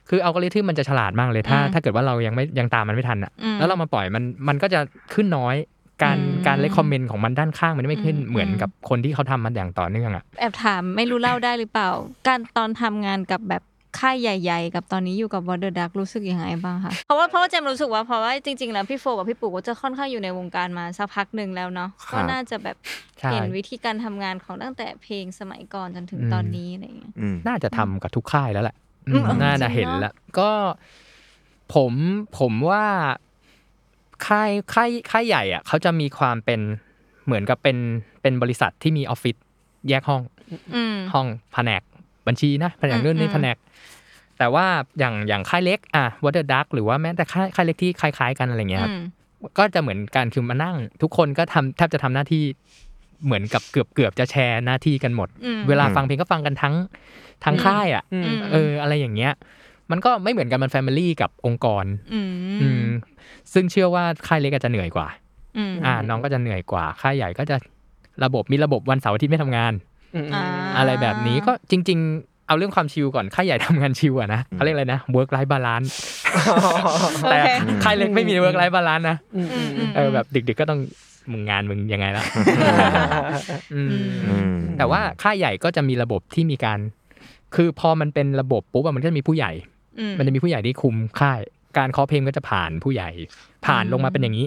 คืออัลกอริทึมมันจะฉลาดมากเลยถ้าอืมถ้าเกิดว่าเรายังไม่ยังตามมันไม่ทันอะอืมแล้วเรามาปล่อยมันมันก็จะขึ้นน้อยการอืมการเลคคอมเมนต์ของมันด้านข้างมันไม่ขึ้นอืมเหมือนกับคนที่เขาทำมันอย่างต่อเนื่องอะแอบถามไม่รู้เล่าได้หรือเปล่า การตอนทำงานกับแบบ ค่ายใหญ่ ๆ กับตอนนี้อยู่กับวอเดอร์ดักรู้สึกยังไงบ้างคะเพราะว่าเพราะว่าเจมรู้สึกว่าเพราะว่าจริงๆแล้วพี่โฟกับพี่ปู่ก็จะค่อนข้างอยู่ในวงการมาสักพักหนึ่งแล้วเนาะครับก็น่าจะแบบใช่ เห็นวิธีการทำงานของตั้งแต่เพลงสมัยก่อนจนถึงอืมตอนนี้อะไรอย่างเงี้ย อืม น่าจะทำกับทุกค่ายแล้วแหละอืมอืมน่าจะจริงเนอะเห็นแล้ว ก็ผมผมว่าค่ายค่ายค่ายใหญ่อะเขาจะมีความเป็นเหมือนกับเป็นเป็นบริษัทที่มีออฟฟิศแยกห้อง อืม ห้องแผนก บัญชีนะแผนกนู่นนี่อืมแผนกแต่ว่าอย่างอย่างค่ายเล็กอะ What The Duck หรือว่าแม้แต่ค่ายค่ายเล็กที่คล้ายๆกันอะไรเงี้ยครับอืมก็จะเหมือนการคือมานั่ง ทุกคนก็ทำแทบจะทำหน้าที่เหมือนกับเกือบเกือบจะแชร์หน้าที่กันหมดอืมเวลาฟังเพลงก็ฟังกันทั้งทั้งค่ายอะอืมเออ อะไรอย่างเงี้ย มันก็ไม่เหมือนกันมัน family กับองค์กรอืมอืมซึ่งเชื่อว่าค่ายเล็กอาจจะเหนื่อยกว่าอืมอ่า น้องก็จะเหนื่อยกว่า ค่ายใหญ่ก็จะระบบมีระบบวันเสาร์อาทิตย์ไม่ทำงาน อืมอ่าอะไรแบบนี้ก็จริง ๆ เอาเรื่องความชิลก่อนค่ายใหญ่ทำงานชิลอะนะเขาเรียกอะไรนะ work life balance แต่โอเคค่ายเล็กไม่มี work life balance นะอืมอืมอืมเออแบบดึก ๆ ก็ต้องมึงงานมึงยังไงล่ะอืมอืมแต่ว่าค่ายใหญ่ก็จะมีระบบที่มีการ คือพอมันเป็นระบบปุ๊บอะมันก็จะมีผู้ใหญ่อืมมันจะมีผู้ใหญ่ที่คุมค่าย การเคาะเพลงก็จะผ่านผู้ใหญ่ ผ่านลงมาเป็นอย่างนี้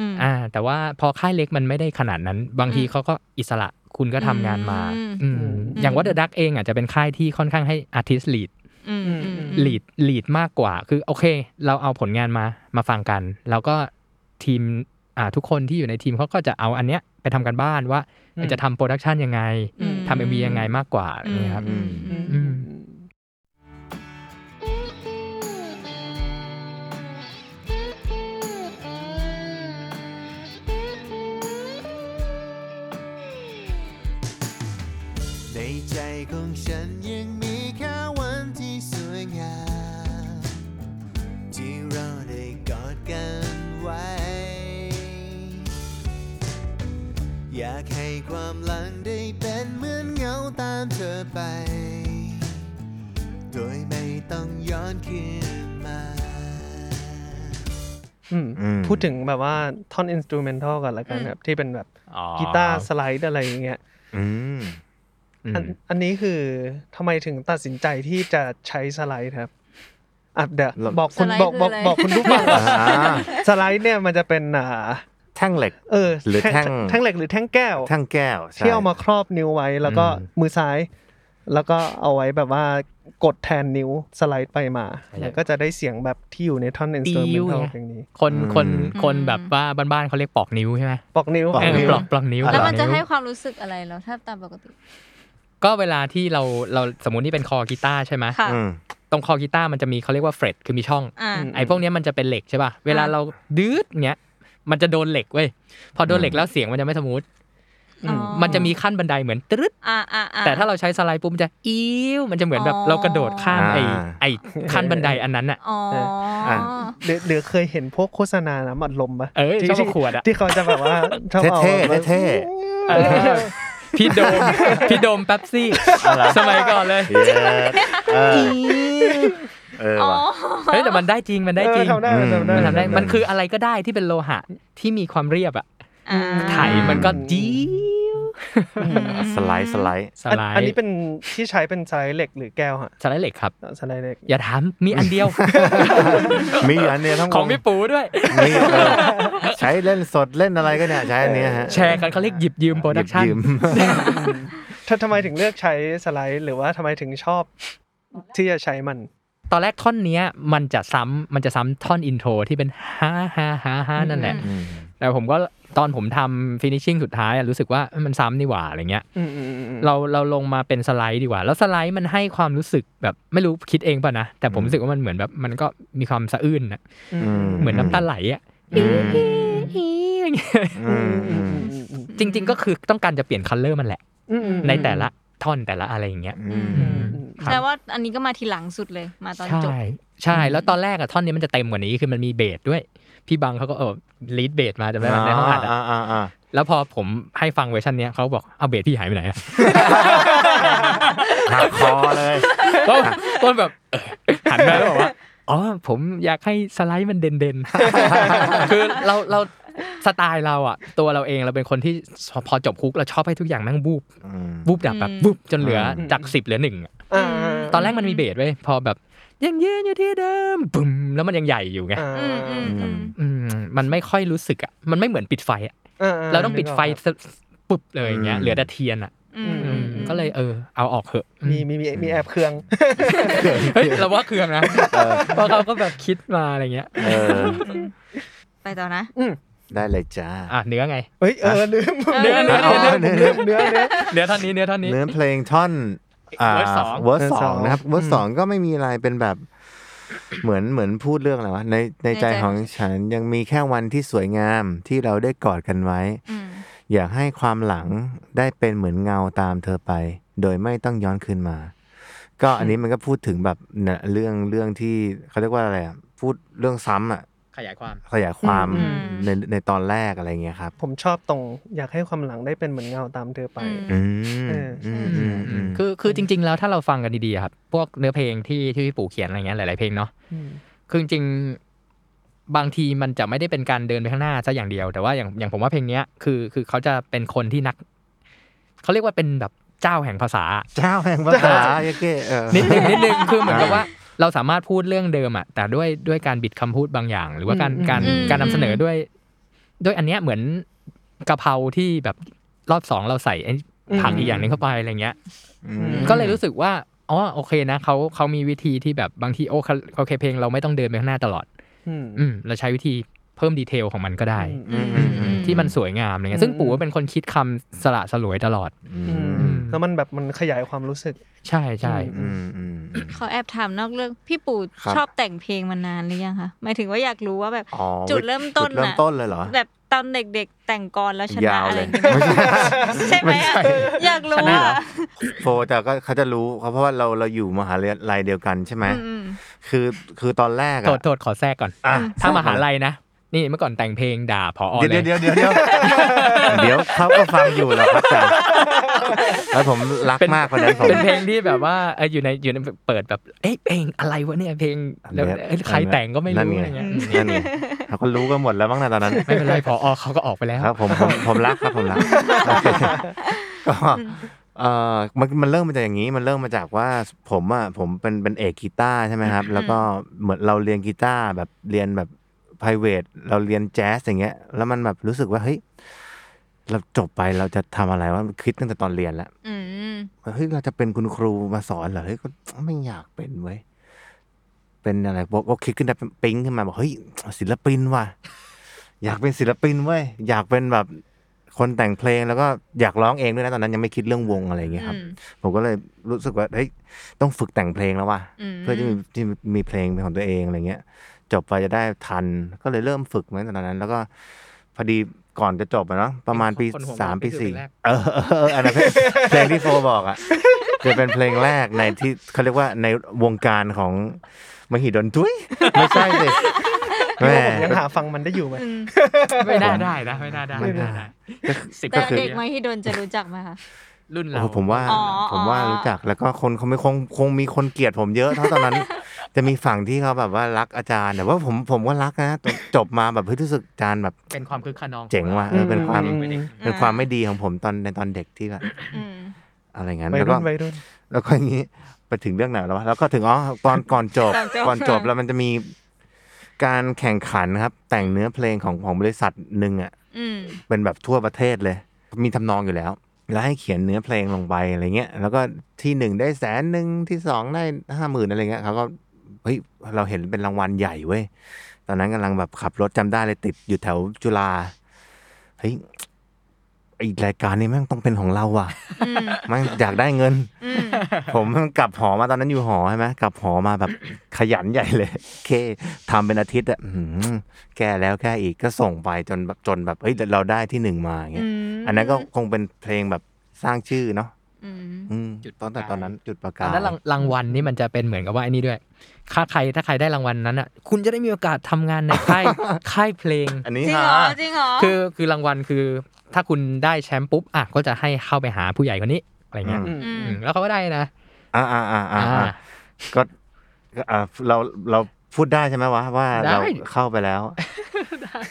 อืมอ่า แต่ว่าพอค่ายเล็กมันไม่ได้ขนาดนั้น บางทีอืมเขาก็อิสระ คุณก็ทำงานมาอืมอืมอย่าง What The Duck เองอะจะเป็นค่ายที่ค่อนข้างให้ artist leadอืมอืมอืม lead lead มากกว่า คือโอเค เราเอาผลงานมามาฟังกัน แล้วก็ทีมอ่าทุกคนที่อยู่ในทีมเขาก็จะเอาอันเนี้ยไปทำการบ้านว่าอืมจะทำ production ยังไงอืมทำ MV ยังไงมากกว่าอย่างเงี้ยครับ ในใจของฉันยังมีแค่วันที่สวยงาม ที่เราได้กอดกันไว้ อยากให้ความหลังได้เป็นเหมือนเงาตามเธอไป โดยไม่ต้องย้อนคืนมาอืมอืม พูดถึงแบบว่าท่อนอินสตูเมนทัลก่อนละกันครับ ที่เป็นแบบอ๋อกีตาร์สไลด์อะไรอย่างเงี้ย อืม อืมอันอันนี้คือทำไมถึงตัดสินใจที่จะใช้สไลด์ครับอะเดี๋ยวเราบอกคุณสไลด์บอกบอกคืออะไรบอกคุณผู้ฟังก่อนอ่าสไลด์เนี่ยมันจะเป็นอ่าแท่งเหล็กเออหรือแท่งแท่งเหล็กหรือแท่งแก้วแท่งแก้วใช่ที่เอามาครอบนิ้วไว้แล้วก็อืมมือซ้าย แล้วก็เอาไว้แบบว่ากดแทนนิ้วสไลด์ไปมาใช่แล้วก็จะได้เสียงแบบที่อยู่ในท่อนอินสตูเมนทัลเพลงนี้ คนคนคนแบบว่าบ้านๆเขาเรียกปอกนิ้วใช่ไหมปอกนิ้วเออปลอกปลอกนิ้วแล้วมันปจะอกให้วความรู้สึกอะไรเหรอถ้าตามปกติ ก็เวลาที่เราเราสมมตินี่เป็นคอกีตาร์ใช่ไหมค่ะ อืม ตรงคอกีตาร์มันจะมีเขาเรียกว่าเฟรดคือมีช่อง อ่า ไอ้พวกเนี้ยมันจะเป็นเหล็กใช่ป่ะ เวลาเราดื้อเงี้ย มันจะโดนเหล็กเว้ย พอโดนเหล็กแล้วเสียงมันจะไม่สมูทอ๋อ มันจะมีขั้นบันไดเหมือนตรึด อ่าอ่าอ่แต่ถ้าเราใช้สไลด์ปุ๊บมันจะอิ้วมันจะเหมือนแบบอ๋อ เรากระโดดข้ามไอ้อ่า ไอ้ขั้นบันไดอันนั้นอะ อ๋ออะหรือหรือเคยเห็นพวกโฆษณาน้ำอัดลมปะเอ้ยที่ชอบเอาขวดอะ ที่เขาจะแบบว่าชอบเอาเท่ๆแบบเท่เออ พี่โดมพี่โดมแป๊บซี่สมัยก่อนเลยๆเย้เออเอออ๋อว่ะเฮ้ยแต่มันได้จริงมันได้จริงเออทำได้มันทำได้มันทำได้มันคืออะไรก็ได้ที่เป็นโลหะที่มีความเรียบอะอ่าไถมันก็จี๊ว สไลด์สไลด์สอันไลด์อันนี้เป็นที่ใช้เป็นสไลด์เหล็กหรือแก้วฮะสไลด์เหล็กครับสไลด์เหล็กอย่าถามมีอันเดียว มีอยู่อันเนี้ยทั้งวของพี่ปูด้วยมีเออใช้เล่นสดเล่นอะไรก็เนี่ยใช้อันเนี้ยฮะแชร์กันเขาเรียกหยิบยืม production หยิบยืมถ้าทำไมถึงเลือกใช้สไลด์หรือว่าทำไมถึงชอบที่จะใช้มันตอนแรกท่อนเนี้ยมันจะซ้ำมันจะซ้ำท่อน intro ที่เป็นฮ่าฮ่าฮ่าฮ่านั่นแหละอืม แต่ผมก็ตอนผมทำ finishing สุดท้ายอะรู้สึกว่าเอ้ยมันซ้ำนี่หว่าอะไรเงี้ยอืมอืมอืมอืมเราเราลงมาเป็นสไลด์ดีกว่า แล้วสไลด์มันให้ความรู้สึกแบบไม่รู้คิดเองป่ะนะ แต่ผมรู้สึกว่ามันเหมือนแบบมันก็มีความสะอื้นอะอืมเหมือนน้ำตาไหลอะอืมอย่างเงี้ยอืมอือืมมอืมอืมอืมจริง ๆ ก็คือต้องการจะเปลี่ยนคัลเลอร์มันแหละอืมอืมในแต่ละท่อนแต่ละอะไรอย่างเงี้ยอืมอืมครับแต่ว่าอันนี้ก็มาทีหลังสุดเลยมาตอนจบใช่ ใช่ แล้วตอนแรกอะท่อนนี้มันจะเต็มกว่านี้คือมันมีเบสด้วย พี่บังเขาก็เออลีดเบสมาจำได้ไหมในห้องอัดอะอ่าอ่าอ่าแล้วพอผมให้ฟังเวอร์ชันเนี้ยเขาบอกเอาเบสพี่หายไปไหนอะหักคอเลยก็ก็แบบเออหันมาแล้วบอกว่าอ๋อผมอยากให้สไลด์มันเด่นๆคือเราเราสไตล์เราอะตัวเราเองเราเป็นคนที่พอจบคุกเราชอบให้ทุกอย่างแม่งบูบอืมบูบดับแบบบูบจนเหลืออมจากสิบเหลือหนึ่งอะอ่าตอนแรกมันมีเบสไว้ยพอแบบ ยังยืนอยู่ที่เดิมบึ้มแล้วมันยังใหญ่อยู่ไงอ่าอืมอืมอืมอืมมันไม่ค่อยรู้สึกอะมันไม่เหมือนปิดไฟอะเราต้องปิดไฟสปุ๊บเลยอย่างเงี้ยอืมเหลือแต่เทียนอะอืมอือืมมก็เลยเออ เอาออกเถอะมีมีมีมีแอบเครื่องเฮ้ยเราว่าเครื่องนะเพราะเขาก็แบบคิดมาอะไรเงี้ยเออไปต่อนะได้เลยจ้าอะเนื้อไงเฮ้ยเออลืมเนื้อเนื้ออ๋อเนื้อเนื้อเนื้อเนื้อเนื้อท่อนนี้เนื้อท่อนนี้เนื้อเพลงท่อน อ่า verse สอง verse สองเวอร์สสองนะครับ verse สองก็ไม่มีอะไรเป็นแบบเหมือนเหมือนพูดเรื่องอะไรวะในในใจในใจของฉันยังมีแค่วันที่สวยงามที่เราได้กอดกันไว้อืมอยากให้ความหลังได้เป็นเหมือนเงาตามเธอไป โดยไม่ต้องย้อนคืนมา ก็อันนี้มันก็พูดถึงแบบเนี่ยเรื่องเรื่องที่เขาเรียกว่าอะไรอะพูดเรื่องซ้ำอะ ขยายความขยายความอืม ในในตอนแรกอะไรเงี้ยครับผมชอบตรงอยากให้ความหลังได้เป็นเหมือนเงาตามเธอไป อืมอืมเอออืมอืมอืม คือคือจริง ๆ แล้วถ้าเราฟังกันดีๆอะครับ พวกเนื้อเพลงที่ที่พี่ปู่เขียนอะไรเงี้ยหลายๆเพลงเนาะ อืม คือจริงๆบางทีมันจะไม่ได้เป็นการเดินไปข้างหน้าซะอย่างเดียว แต่ว่าอย่างอย่างผมว่าเพลงเนี้ยคือคือเขาจะเป็นคนที่นักเขาเรียกว่าเป็นแบบเจ้าแห่งภาษา เจ้าแห่งภาษาเยเก้เออ นิดนึงนิดนึงคือเหมือนกับว่า เราสามารถพูดเรื่องเดิมอะแต่ด้วยด้วยการบิดคำพูดบางอย่าง หรือว่าการอืมการอืมการนำเสนอด้วย ด้วยอันเนี้ยเหมือนกะเพราที่แบบรอบสองเราใส่ไอ้ผักอีกอย่างหนึงเข้าไปอะไรเงี้ยอืมก็เลยรู้สึกว่าอ๋อโอเคนะเขาเขามีวิธีที่แบบบางทีโอเคโอเคเพลงเราไม่ต้องเดินไปข้างหน้าตลอด อืมอืมเราใช้วิธีเพิ่มดีเทลของมันก็ได้อืมอืมอืมที่มันสวยงามอะไรเงี้ยซึ่งปู่ก็เป็นคนคิดคำสละสลวยตลอดอือืมมแล้วมันแบบมันขยายความรู้สึก ใช่ใช่ อืมอืมเขาแอบถามนอกเรื่องพี่ปู่ครับชอบแต่งเพลงมานานหรือยังคะหมายถึงว่าอยากรู้ว่าแบบอ๋อจุดเริ่มต้นจุดเริ่มน่ะต้นเลยเหรอแบบตอนเด็กๆแต่งกรแล้วชนะยาวอะไรเลยอย่างเงี้ยใช่ไหมอะอยากรู้ว่าโฟแต่ก็เขาจะรู้เขาเพราะว่าเราเราอยู่มหาลัยเดียวกันใช่ไหมอืมคือคือตอนแรกโทอะษโทษขอแทรกก่อนอะถ้ามหาลัยนะนี่เมื่อก่อนแต่งเพลงด่าพอเดี๋ยวเลยเดี๋ยวเดี๋ยวเดี๋ยวเดี๋ยวเขาก็ฟังอยู่แหล้วครับอาจารย์ แล้วผมรักมากคนนั้นผมเป็นเพลงที่แบบว่าเอออยู่ในอยู่ในเปิดแบบเอ๊ะเพลงอะไรวะเนี่ยเพลงแล้วเอ้ยใครแต่งก็ไม่นั่นรู้ไงอะไรเงี้ยนั่นไงทเขาก็รู้กันหมดแล้วบ้างนะตอนนั้น ไม่เป็นไรพออเขาก็ออกไปแล้วครับผมผมผมรักครับผมรักโอเคก็เออมันมันเริ่มมาจากอย่างนี้มันเริ่มมาจากว่าผมอะผมเป็นเป็นเอกกีตาร์ใช่ไหมครับ แล้วก็เหมือนเราเรียนกีตาร์แบบเรียนแบบ p r i v a t เราเรียนแจ๊สอย่างเงี้ยแล้วมันแบบรู้สึกว่าเฮ้ย เราจบไปเราจะทำอะไรว่าคิดตั้งแต่ตอนเรียนแล้วอืมเฮ้ยเราจะเป็นคุณครูมาสอนเหรอเฮ้ยก็ไม่อยากเป็นเว้ยเป็นอะไรบอกว่าคิดขึ้นได้ปิ๊งขึ้นมาบอกเฮ้ยศิลปินว่ะอยากเป็นศิลปินเว้ยอยากเป็นแบบคนแต่งเพลงแล้วก็อยากร้องเองด้วยนะตอนนั้นยังไม่คิดเรื่องวงอะไรอย่างเงี้ยครับอืมผมก็เลยรู้สึกว่าเฮ้ยต้องฝึกแต่งเพลงแล้วว่ะอืมเพื่อที่มีที่มีเพลงเป็นของตัวเองอะไรเงี้ย จบไปจะได้ทันก็เลยเริ่มฝึกมาตั้งแต่ตอนนั้น แล้วก็พอดี ก่อนจะจบอะเนาะประมาณปีคนหัวสามมันปีคือสี่เพลงแรก เออเออเอออันนั้นเพลงเพลงที่โฟบอกอะจะเป็นเพลงแรกในที่เขาเรียกว่าในวงการของมหิดลทุยไม่ใช่สิพี่แม่ว่าผมยังหาฟังมันได้อยู่ไหม ไม่น่าได้นะไม่น่าได้ไม่น่าได้ สิบแต่ก็คือ เด็กมาที่โดนจะรู้จักไหมคะ รุ่นโอ้เราโหผมว่าอ๋อผมว่าอ๋อ รู้จักแล้วก็คนเขาไม่คงคงมีคนเกลียดผมเยอะเท่าตอนนั้น จะมีฝั่งที่เขาแบบว่ารักอาจารย์ แต่ว่าผมผมก็รักนะจบมาแบบเฮ้ยรู้สึกอาจารย์แบบเป็นความคึกขนองเจ๋งว่ะเออเป็นความอืม เป็นความไม่ดีของผมตอนในตอนเด็กที่แบบอืม อะไรงั้นวัยแล้วรุ่ก็นวัยรุ่น แล้วก็อย่างนี้ไปถึงเรื่องไหนแล้ววะแล้วก็ถึงอ๋อตอนก่อนจบก่อนจบ ก่อนจบแล้วมันจะมีการแข่งขันครับ แต่งเนื้อเพลงของของบริษัทหนึ่งอะ อืม เป็นแบบทั่วประเทศเลย มีทำนองอยู่แล้ว แล้วให้เขียนเนื้อเพลงลงไปอะไรเงี้ย แล้วก็ที่หนึ่งได้แสนหนึ่งที่สองได้ห้าหมื่นอะไรเงี้ยเขาก็เฮ้ยเราเห็นเป็นรางวัลใหญ่เว้ย ตอนนั้นกำลังแบบขับรถจำได้เลยติดอยู่แถวจุฬาเฮ้ยไอรายการนี้แม่งต้องเป็นของเราว่ะอืมแมันอยากได้เงินอืมผมกลับหอมาตอนนั้นอยู่หอใช่ไหมกลับหอมาแบบขยันใหญ่เลยเคทำเป็นอาทิตย์อะอื้อหือแก้แล้วแก้อีกก็ส่งไปจนแบบจนแบบเฮ้ยเราได้ที่หนึ่งมาอย่างเงี้ย อันนั้นก็คงเป็นเพลงแบบสร้างชื่อเนาะอืมอืมตอนแต่ตอนนั้นจุดประตกาอนยนั้นรางรางวัลนี่มันจะเป็นเหมือนกับว่าไอ้นี่ด้วยถ้าใครถ้าใครได้รางวัลนั้นอะ คุณจะได้มีโอกาสทำงานในค่ายค่ายเพลง อันนี้จริงฮะเหรอจริงเหรอคือคือรางวัลคือ ถ้าคุณได้แชมป์ปุ๊บอะก็จะให้เข้าไปหาผู้ใหญ่คนนี้อะไรเงี้ยอืมอืมอืมแล้วเขาก็ได้นะอ่าอ่าอ่าอ่าอ่าก็ก็อ่าเราเราพูดได้ใช่ไหมวะว่าได้เราเข้าไปแล้ว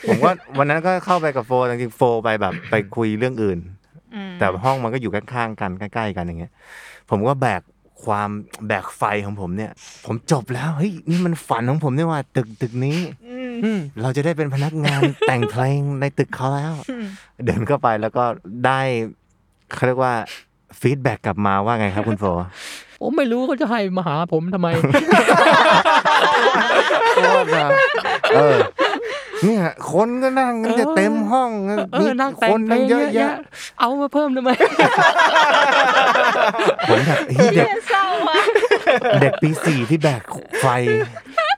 ผมว่าวันนั้นก็เข้าไปกับโฟจริงๆโฟไปแบบไปคุยเรื่องอื่นอืมแต่ห้องมันก็อยู่ข้างๆกันใกล้ๆกันอย่างเงี้ย ผมก็แบกความแบกไฟของผมเนี่ย ผมจบแล้วเฮ้ยนี่มันฝันของผมนี่หว่า ตึกตึกนี้อืมเราจะได้เป็นพนักงานแต่งเพลงในตึกเขาแล้ว เดินเข้าไปแล้วก็ได้เขาเรียกว่า feedback กลับมาว่าไงครับคุณโฟผมไม่รู้เขาจะให้มาหาผมทำไม โคตรอะเออ เนี่ยคนก็นั่งกันจะเต็มห้องเอมีอนั่งแต่คงนเพลนั่งงเยเยอะอะแยะแยะ เอามาเพิ่มทำไมผมแบบเฮ้ยเด็กเศร้าอะเด็กปีสี่ที่แบกไฟ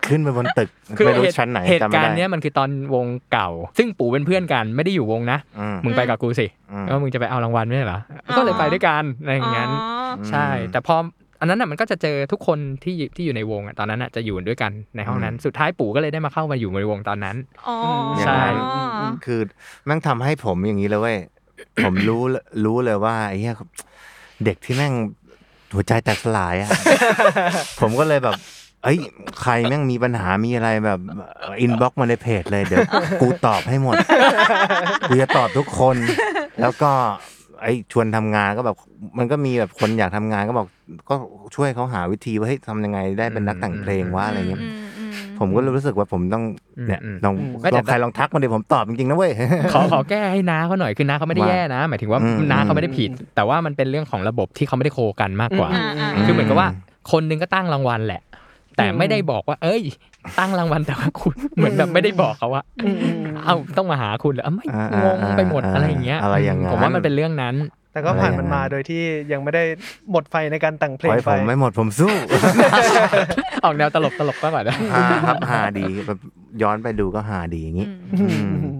ขึ้นไปบนตึกคือไม่รู้เหตุชั้นไหนเหตุจำไม่การได้ณ์เนี้ยมันคือตอนวงเก่า ซึ่งปู่เป็นเพื่อนกันไม่ได้อยู่วงนะอืมมึงไปกับกูสิอืมแล้วมึงจะไปเอารางวัลไม่ใช่เหรออ๋อก็เลยไปด้วยกันอะไรอย่างงั้นอ๋อใช่ แต่พอ อันนั้นน่ะมันก็จะเจอทุกคนที่อยู่ที่อยู่ในวงอะตอนนั้นอะจะอยู่ด้วยกันในห้องนั้น สุดท้ายปู่ก็เลยได้มาเข้ามาอยู่ในวงตอนนั้นอ๋อใช่คือแม่งทำให้ผมอย่างนี้เลยเว้ยผมรู้รู้เลยว่าไอ้เหี้ยเด็กที่แม่งหัวใจแตกสลายอะผมก็เลยแบบเอ้ยใครแม่งมีปัญหามีอะไรแบบอินบ็อกมาในเพจเลยเดี๋ยวกูตอบให้หมดกูจะตอบทุกคน แล้วก็ไอ้ชวนทำงานก็แบบมันก็มีแบบคนอยากทำงานก็บอก ก็ช่วยเขาหาวิธีว่าเฮ้ยทำยังไงได้เป็นนักแต่งเพลงว่าอะไรเงี้ยอืมอืมผมก็รู้สึกว่าผมต้องเนี่ยอืมลองไม่แต่ลองใครลองทักมาดิผมตอบจริงๆนะเว้ยขอขอแก้ให้น้าเขาหน่อยคือน้าเขาไม่ได้ว่าแย่นะ หมายถึงว่าอืมน้าเขาไม่ได้ผิด แต่ว่ามันเป็นเรื่องของระบบที่เขาไม่ได้โคกันมากกว่าอ่าอ่าคือเหมือนกับว่าคนหนึงก็ตั้งรางวัลแหละ แต่ไม่ได้บอกว่า เอ้ย ตั้งรางวัลแต่ว่าคุณเหมือนแบบไม่ได้บอกเขาว่าอืมอืมเอาต้องมาหาคุณเหรอไม่อ่างงไปหมดอ่าอะไรอย่างเงี้ยอะไรอย่างนั้นผมว่ามันเป็นเรื่องนั้น แต่ก็ผ่านมันมาอะไรอย่างนั้นโดยที่ยังไม่ได้หมดไฟในการแต่งเพลงไว้ไปผมไม่หมดผมสู้ ออกแนวตลกตลกมากกว่านะฮาครับฮาดีแบบย้อนไปดูก็ฮาดีอย่างนี้อืมอืม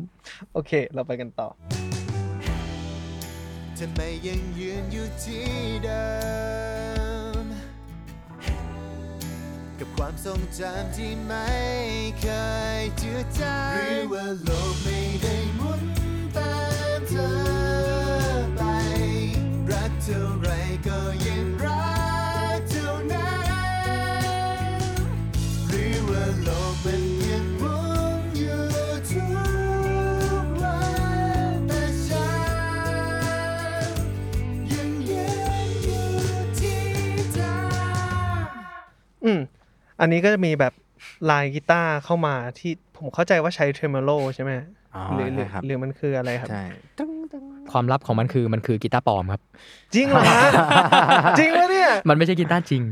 โอเค เราไปกันต่อทำไมยังยืนอยู่ที่เดิมกับความทรงจำที่ไม่เคยจืดจางหรือว่าโลกไม่ได้หมุน อันนี้ก็จะมีแบบลายกีตาร์เข้ามาที่ผมเข้าใจว่าใช้เทรมโลใช่ไหมอ๋อหรือหรือใช่ครับหรือมันคืออะไรครับใช่ความลับของมันคือมันคือกีตาร์ปลอมครับ จริงเหรอฮะจริงไหมเนี่ย มันไม่ใช่กีตาร์จริง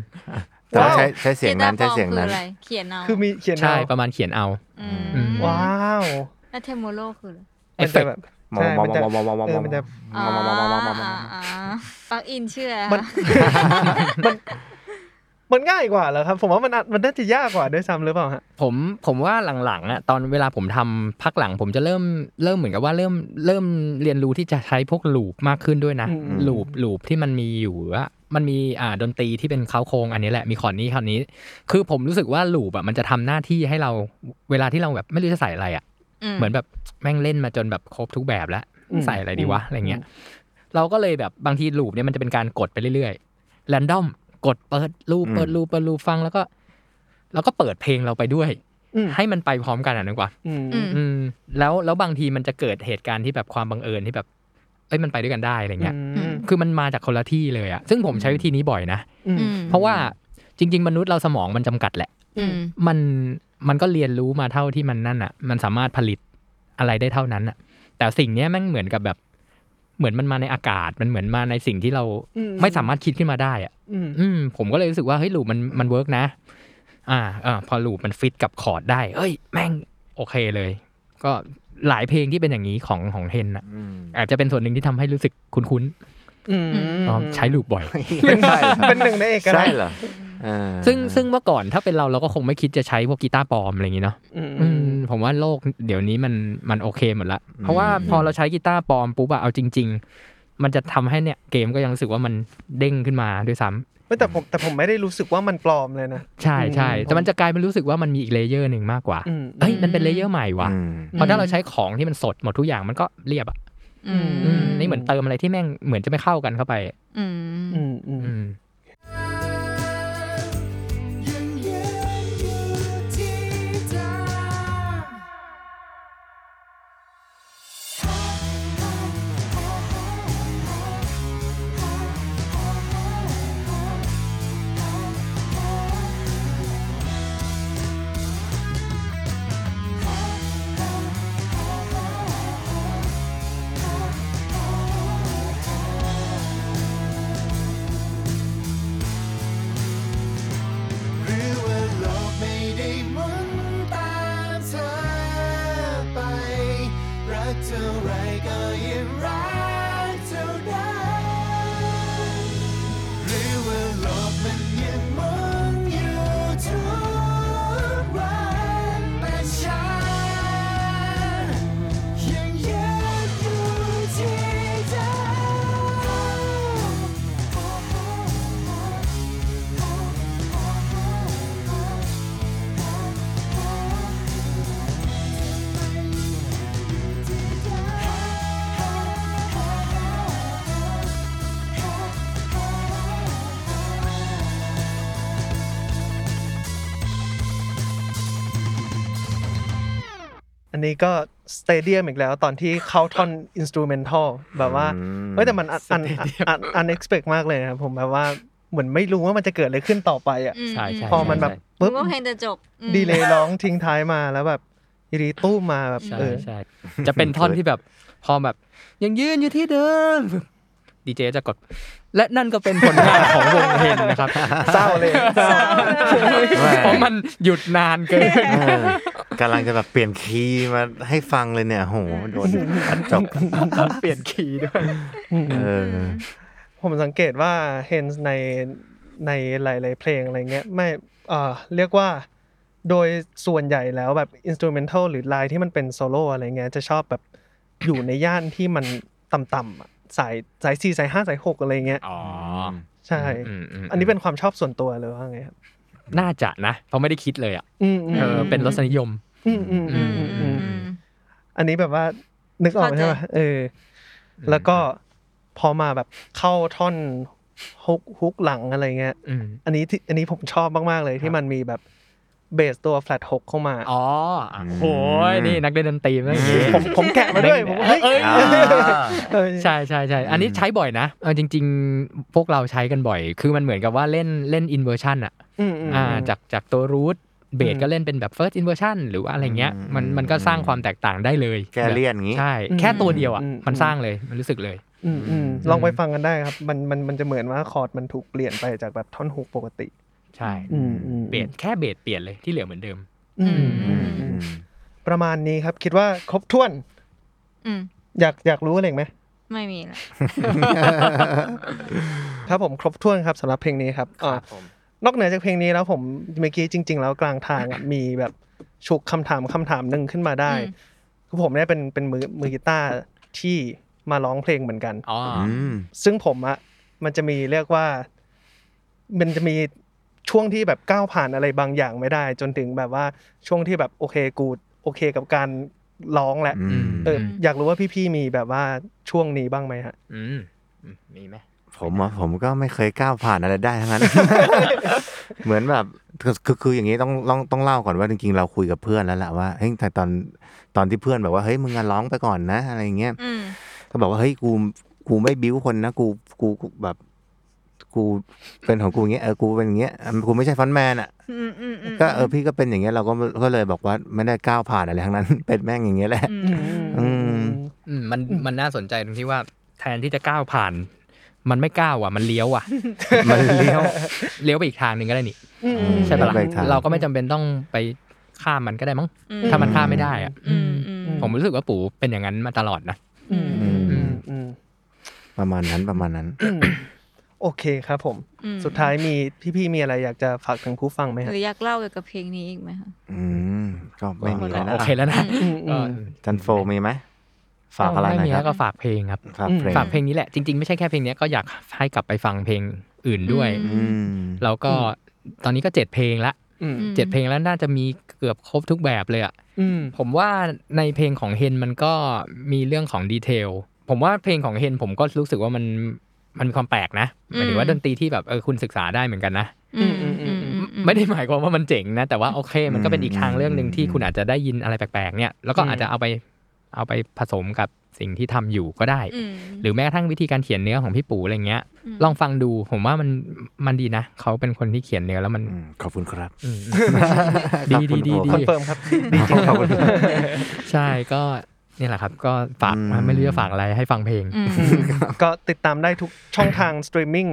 แต่ว่าว้าวใช้ใช้เสียงนั้นกีตาใช้ร์ปลอมเสียงคือนั้นอะไรเขียนเอาคือมีเขียนใช่เอาประมาณเขียนเอาอืมอืมว้าวแล้วเทมโมโลคืออะไรเอมันฟเฟจะกต์แบบใช่มันจะเออมันจะอ่าอ่าplug-in ชื่ออะไรมันคะ มันมันง่ายกว่าเหรอครับ ผมว่ามันอาจมันน่าจะยากกว่าด้วยซ้ำหรือเปล่าฮะผมผมว่าหลังๆอะตอนเวลาผมทำพักหลัง ผมจะเริ่มเริ่มเหมือนกับว่าเริ่มเริ่มเรียนรู้ที่จะใช้พวก loop มากขึ้นด้วยนะอืม loop loop ที่มันมีอยู่ว่ามันมีอ่าดนตรีที่เป็นเขาโครงอันนี้แหละมีคอร์ดนี้คอร์ดนี้ คือผมรู้สึกว่า loop อะมันจะทำหน้าที่ให้เราเวลาที่เราแบบไม่รู้จะใส่อะไรอะเหมือนแบบแม่งเล่นมาจนแบบครบทุกแบบแล้วอืมใส่อะไรดีวะอืมอะไรเงี้ยเราก็เลยแบบบางทีลูปเนี่ยมันจะเป็นการกดไปเรื่อยๆแรนดอม กดเปิดลูปอืมเปิดลูปเปิดลูปฟังแล้วก็ แล้วก็เปิดเพลงเราไปด้วยอืมให้มันไปพร้อมกันอะนึกว่าอืมอืมอืมแล้วแล้วบางทีมันจะเกิดเหตุการณ์ที่แบบความบังเอิญที่แบบ เอ้ยมันไปด้วยกันได้อะไรเงี้ยอืมคือมันมาจากคนละที่เลยอะซึ่งผมใช้วิธีนี้บ่อยนะอืมอืมเพราะว่าจริง ๆ มนุษย์เราสมองมันจำกัดแหละอืมมันมันก็เรียนรู้มาเท่าที่มันนั่นอะ มันสามารถผลิตอะไรได้เท่านั้นอะ แต่สิ่งเนี้ยแม่งเหมือนกับแบบ เหมือนมันมาในอากาศมันเหมือนมาในสิ่งที่เราอืมไม่สามารถคิดขึ้นมาได้อะอืมอืมผมก็เลยรู้สึกว่าเฮ้ย loop มันมัน work นะ อ่าอ่าพอ loop มันฟิตกับคอร์ดได้ เอ้ย แม่งโอเคเลย ก็หลายเพลงที่เป็นอย่างนี้ของของ HENS อะอืมอาจจะเป็นส่วนหนึ่งที่ทำให้รู้สึกคุ้นอืมๆอ๋อใช้ loop บ่อยเป็นเป็นหนึ่งในเอกลักษณ์เหรอใช่เออ ซึ่งซึ่งเมื่อก่อนถ้าเป็นเราเราก็คงไม่คิดจะใช้พวกกีตาร์ปลอมอะไรอย่างงี้เนาะอืมอืมผมว่าโลกเดี๋ยวนี้มันมันโอเคหมดละ เพราะว่าพอเราใช้กีตาร์ปลอมปุ๊บอะเอาจริง ๆ มันจะทำให้เนี่ยเกมก็ยังรู้สึกว่ามันเด้งขึ้นมาด้วยซ้ำไม่แต่ผมแต่ผมไม่ได้รู้สึกว่ามันปลอมเลยนะ ใช่ใช่อืมแต่มันจะกลายเป็นรู้สึกว่ามันมีอีก layer หนึ่งมากกว่าอืมเอ้ยมันเป็น layer ใหม่ว่ะอืมเพราะถ้าเราใช้ของที่มันสดหมดทุกอย่างมันก็เรียบอะอืมอืมนี่เหมือนเติมอะไรที่แม่งเหมือนจะไม่เข้ากันเข้าไป อืม นนี้ก็สเตเดียมอีกแล้ว ตอนที่เข้าท่อนอินสตูเมนทัลแบบว่าอืมเฮ้ยแต่มันอันอันอันอันเอ็กซ์เพมากเลยนะครับผมแบบว่าเหมือนไม่รู้ว่ามันจะเกิดอะไรขึ้นต่อไปอะใช่ใช่พอมันแบบใช่ปุ๊บก็เพลงจะจบอืมดีเลยร้องทิ้งท้ายมาแล้วแบบอยีรีตู้มมาแบบใช่เออใช่จะเป็นท่อนที่แบบพอแบบยังยืนอยู่ที่เดิมดีเจจะกด และนั่นก็เป็นผลงานของวงเทนนะครับเศร้าเลยเศร้าเพราะมันหยุดนานเกินเออ กำลังจะแบบเปลี่ยน key มาให้ฟังเลยเนี่ยโหโดนอัดจบเปลี่ยน key ด้วยเออผมสังเกตว่า HENS ในในหลาย ๆ เพลงอะไรเงี้ยไม่เอ่อเรียกว่าโดยส่วนใหญ่แล้วแบบ instrumental หรือลายที่มันเป็นโซโล่อะไรเงี้ยจะชอบแบบอยู่ในย่านที่มันต่ำๆอะสายสายสี่สายห้าสายหกอะไรเงี้ยอ๋อใช่อืมอืมอันนี้เป็นความชอบส่วนตัวเลยว่าไงครับ น่าจะนะเพราะไม่ได้คิดเลยอะอืมอืมเออเป็นรสนิยมอืมอืมอือืมมอือืมมอือืมมอันนี้แบบว่านึกออกเข้าใจใช่ไหมเออ แล้วก็พอมาแบบเข้าท่อนฮุกฮุกหลังอะไรเงี้ยอืมอันนี้ที่อันนี้ผมชอบมากๆเลยที่มันมีแบบ เบสตัวแฟลตหกเข้ามาอ๋ออะโอ้ยนี่นักเล่นดนตรีเมื่อกี้ผมผมแกะมาด้วยผมเฮ้ยเอ้ยอ่าเออใช่ใช่ใช่อันนี้ใช้บ่อยนะเออจริง ๆ พวกเราใช้กันบ่อย คือมันเหมือนกับว่าเล่นเล่น inversion อะอืมอืมอ่าจากจากตัว root เบสอืมก็เล่นเป็นแบบ first inversion หรือว่าอะไรเงี้ยอืมมันมันก็สร้างความแตกต่างได้เลยแก้เลี่ยนอย่างงี้ใช่อืมแค่ตัวเดียวอะอืมมันสร้างเลยมันรู้สึกเลยอืมอืมลองไปฟังกันได้ครับมันมันมันจะเหมือนว่าคอร์ดมันถูกเปลี่ยนไปจากแบบท่อนฮุกปกติ ใช่อืมอืมเบสแค่เบสเปลี่ยนเลยที่เหลือเหมือนเดิมอืมอือืมมอืมประมาณนี้ครับคิดว่าครบถ้วนอืมอยากอยากรู้อะไรอีกไหมไม่มีละครับผมครบถ้วนครับสำหรับเพลงนี้ครับอ่านอกเหนือจากเพลงนี้แล้วผมเมื่อกี้จริง ๆ แล้วกลางทางอะมีแบบฉุกคำถามคำถามหนึ่งขึ้นมาได้อืมคือผมเนี่ยเป็นเป็นมือมือกีตาร์ที่มาร้องเพลงเหมือนกันอ๋อออืมซึ่งผมอะมันจะมีเรียกว่า มันจะมี ช่วงที่แบบก้าวผ่านอะไรบางอย่างไม่ได้ จนถึงแบบว่าช่วงที่แบบโอเคกูโอเคกับการร้องแหละอืมเอออยากรู้ว่าพี่ๆมีแบบว่าช่วงนี้บ้างไหมฮะอืมอืมมีไหมผมอะผมก็ไม่เคยก้าวผ่านอะไรได้ทั้งนั้น เหมือนแบบคือคือคืออย่างนี้ต้องต้องต้องเล่าก่อนว่าจริงๆเราคุยกับเพื่อนแล้วแหละว่าเฮ้ยแต่ตอนตอนที่เพื่อนแบบว่าเฮ้ยมึงงานร้องไปก่อนนะ อะไรอย่างเงี้ยอืมก็บอกว่าเฮ้ยกูกูไม่บิ้วคนนะกูกูกูแบบ กูเป็นของกูอย่างเงี้ยเออกูเป็นอย่างเงี้ยกูไม่ใช่ฟรอนต์แมนอะอืมอืมอืมก็เออพี่ก็เป็นอย่างเงี้ยเราก็ก็เลยบอกว่าไม่ได้ก้าวผ่านอะไรทั้งนั้น เป็นแม่งอย่างเงี้ยแหละอืมอืมอืมมันมันน่าสนใจตรงที่ว่าแทนที่จะก้าวผ่าน มันไม่ก้าวอะ มันเลี้ยวอะ มันเลี้ยวเลี้ยวไปอีกทางหนึ่งก็ได้นี่อืมใช่ปะล่ะเลี้ยวไปอีกทางเราก็ไม่จำเป็นต้องไปข้ามมันก็ได้มั้งอืมถ้ามันข้ามไม่ได้อะอืมอืมผมรู้สึกว่าปู่เป็นอย่างนั้นมาตลอดนะอืมอืมอืมอืมประมาณนั้นประมาณนั้น โอเคครับผม อืมสุดท้ายมีพี่ๆมีอะไรอยากจะฝากถึงผู้ฟังไหมหฮะรืออยากเล่าเกี่ยวกับเพลงนี้อีกไหมคะ อืมก็ไม่มีอะไรโอนะเคแล้วนะอืมอืก็มจันโฟมีไหมฝากอะไรหไม่น่อยมีครัแล้บวก็ฝากเพลงครับ ฝากเพลงฝากเพลงนี้แหละจริงๆไม่ใช่แค่เพลงนี้ก็อยากให้กลับไปฟังเพลงอื่นด้วยอืมแล้วก็ตอนนี้ก็เจ็ดเพลงละอืม เจ็ดเพลงแล้วน่าจะมีเกือบครบทุกแบบเลยอะ อืม ผมว่าในเพลงของเฮนมันก็มีเรื่องของดีเทล ผมว่าเพลงของเฮนผมก็รู้สึกว่ามัน มันมีความแปลกนะหมายถึงว่าดนตรีที่แบบเออคุณศึกษาได้เหมือนกันนะอืมอืมอืมอืมไม่ได้หมายความว่ามันเจ๋งนะ แต่ว่าโอเค มันก็เป็นอีกทางเรื่องหนึ่งที่คุณอาจจะได้ยินอะไรแปลกๆเนี่ยแล้วก็อาจจะเอาไปเอาไปผสมกับสิ่งที่ทำอยู่ก็ได้อืมหรือแม้กระทั่งวิธีการเขียนเนื้อของพี่ปู่อะไรเงี้ยอืมลองฟังดูผมว่ามันมันดีนะ เขาเป็นคนที่เขียนเนื้อแล้วมันอืมขอบคุณครับอืมดีดีดีดี confirm ครับดีจริงครับใช่ก็ นี่แหละครับ ก็ฝากอืมไม่รู้จะฝากอะไรให้ฟังเพลงอืมก็ติดตามได้ทุกช่องทางสตรีมมิ่ง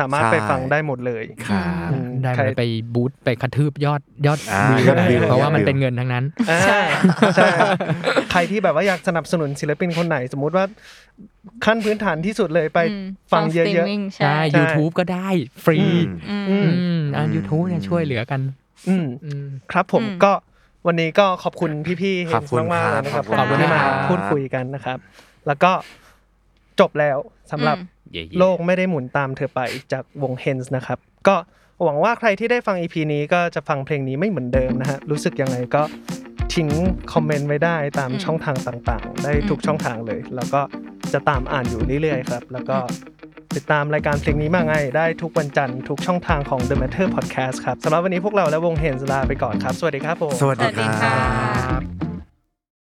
สามารถใช่ไปฟังได้หมดเลยครับอืมได้ใครไป boost ไปกระทืบยอดยอดอ่าวิวยอดวิวเพราะว่ามันยอดวิวเป็นเงินทั้งนั้นอ่าใช่ใช่ใครที่แบบว่าอยากสนับสนุนศิลปินคนไหน สมมุติว่าขั้นพื้นฐานที่สุดเลยไปอืมฟังเยอะสตรีมมิ่งใช่ใช่ YouTube ก็ได้ฟรีอืมอืมอืมอ่า YouTube เนี่ยช่วยเหลือกันๆอืมอืมครับผมอืมก็ วันนี้ก็ขอบคุณพี่ๆเฮขอนบส์คุณมากๆเลยนะคครัรับบขอบคุณที่มาครับพูดคุยกันนะครับ แล้วก็จบแล้วสำหรับเย่ๆโลกไม่ได้หมุนตามเธอไปจากวง Hens นะครับ ก็หวังว่าใครที่ได้ฟัง EP นี้ก็จะฟังเพลงนี้ไม่เหมือนเดิมนะฮะรู้สึกยังไงก็ทิ้งคอมเมนต์ไว้ได้ตามอืมช่องทางต่างๆ ได้ทุกอืมช่องทางเลย แล้วก็จะตามอ่านอยู่เรื่อยๆครับ แล้วก็ ติดตามรายการเพลงนี้มาไงได้ทุกวันจันทร์ทุกช่องทางของ The Matter Podcast ครับสำหรับวันนี้พวกเราและวง Hens ลาไปก่อนครับ สวัสดีครับผม สวัสสดีวัสดีคค่รับะ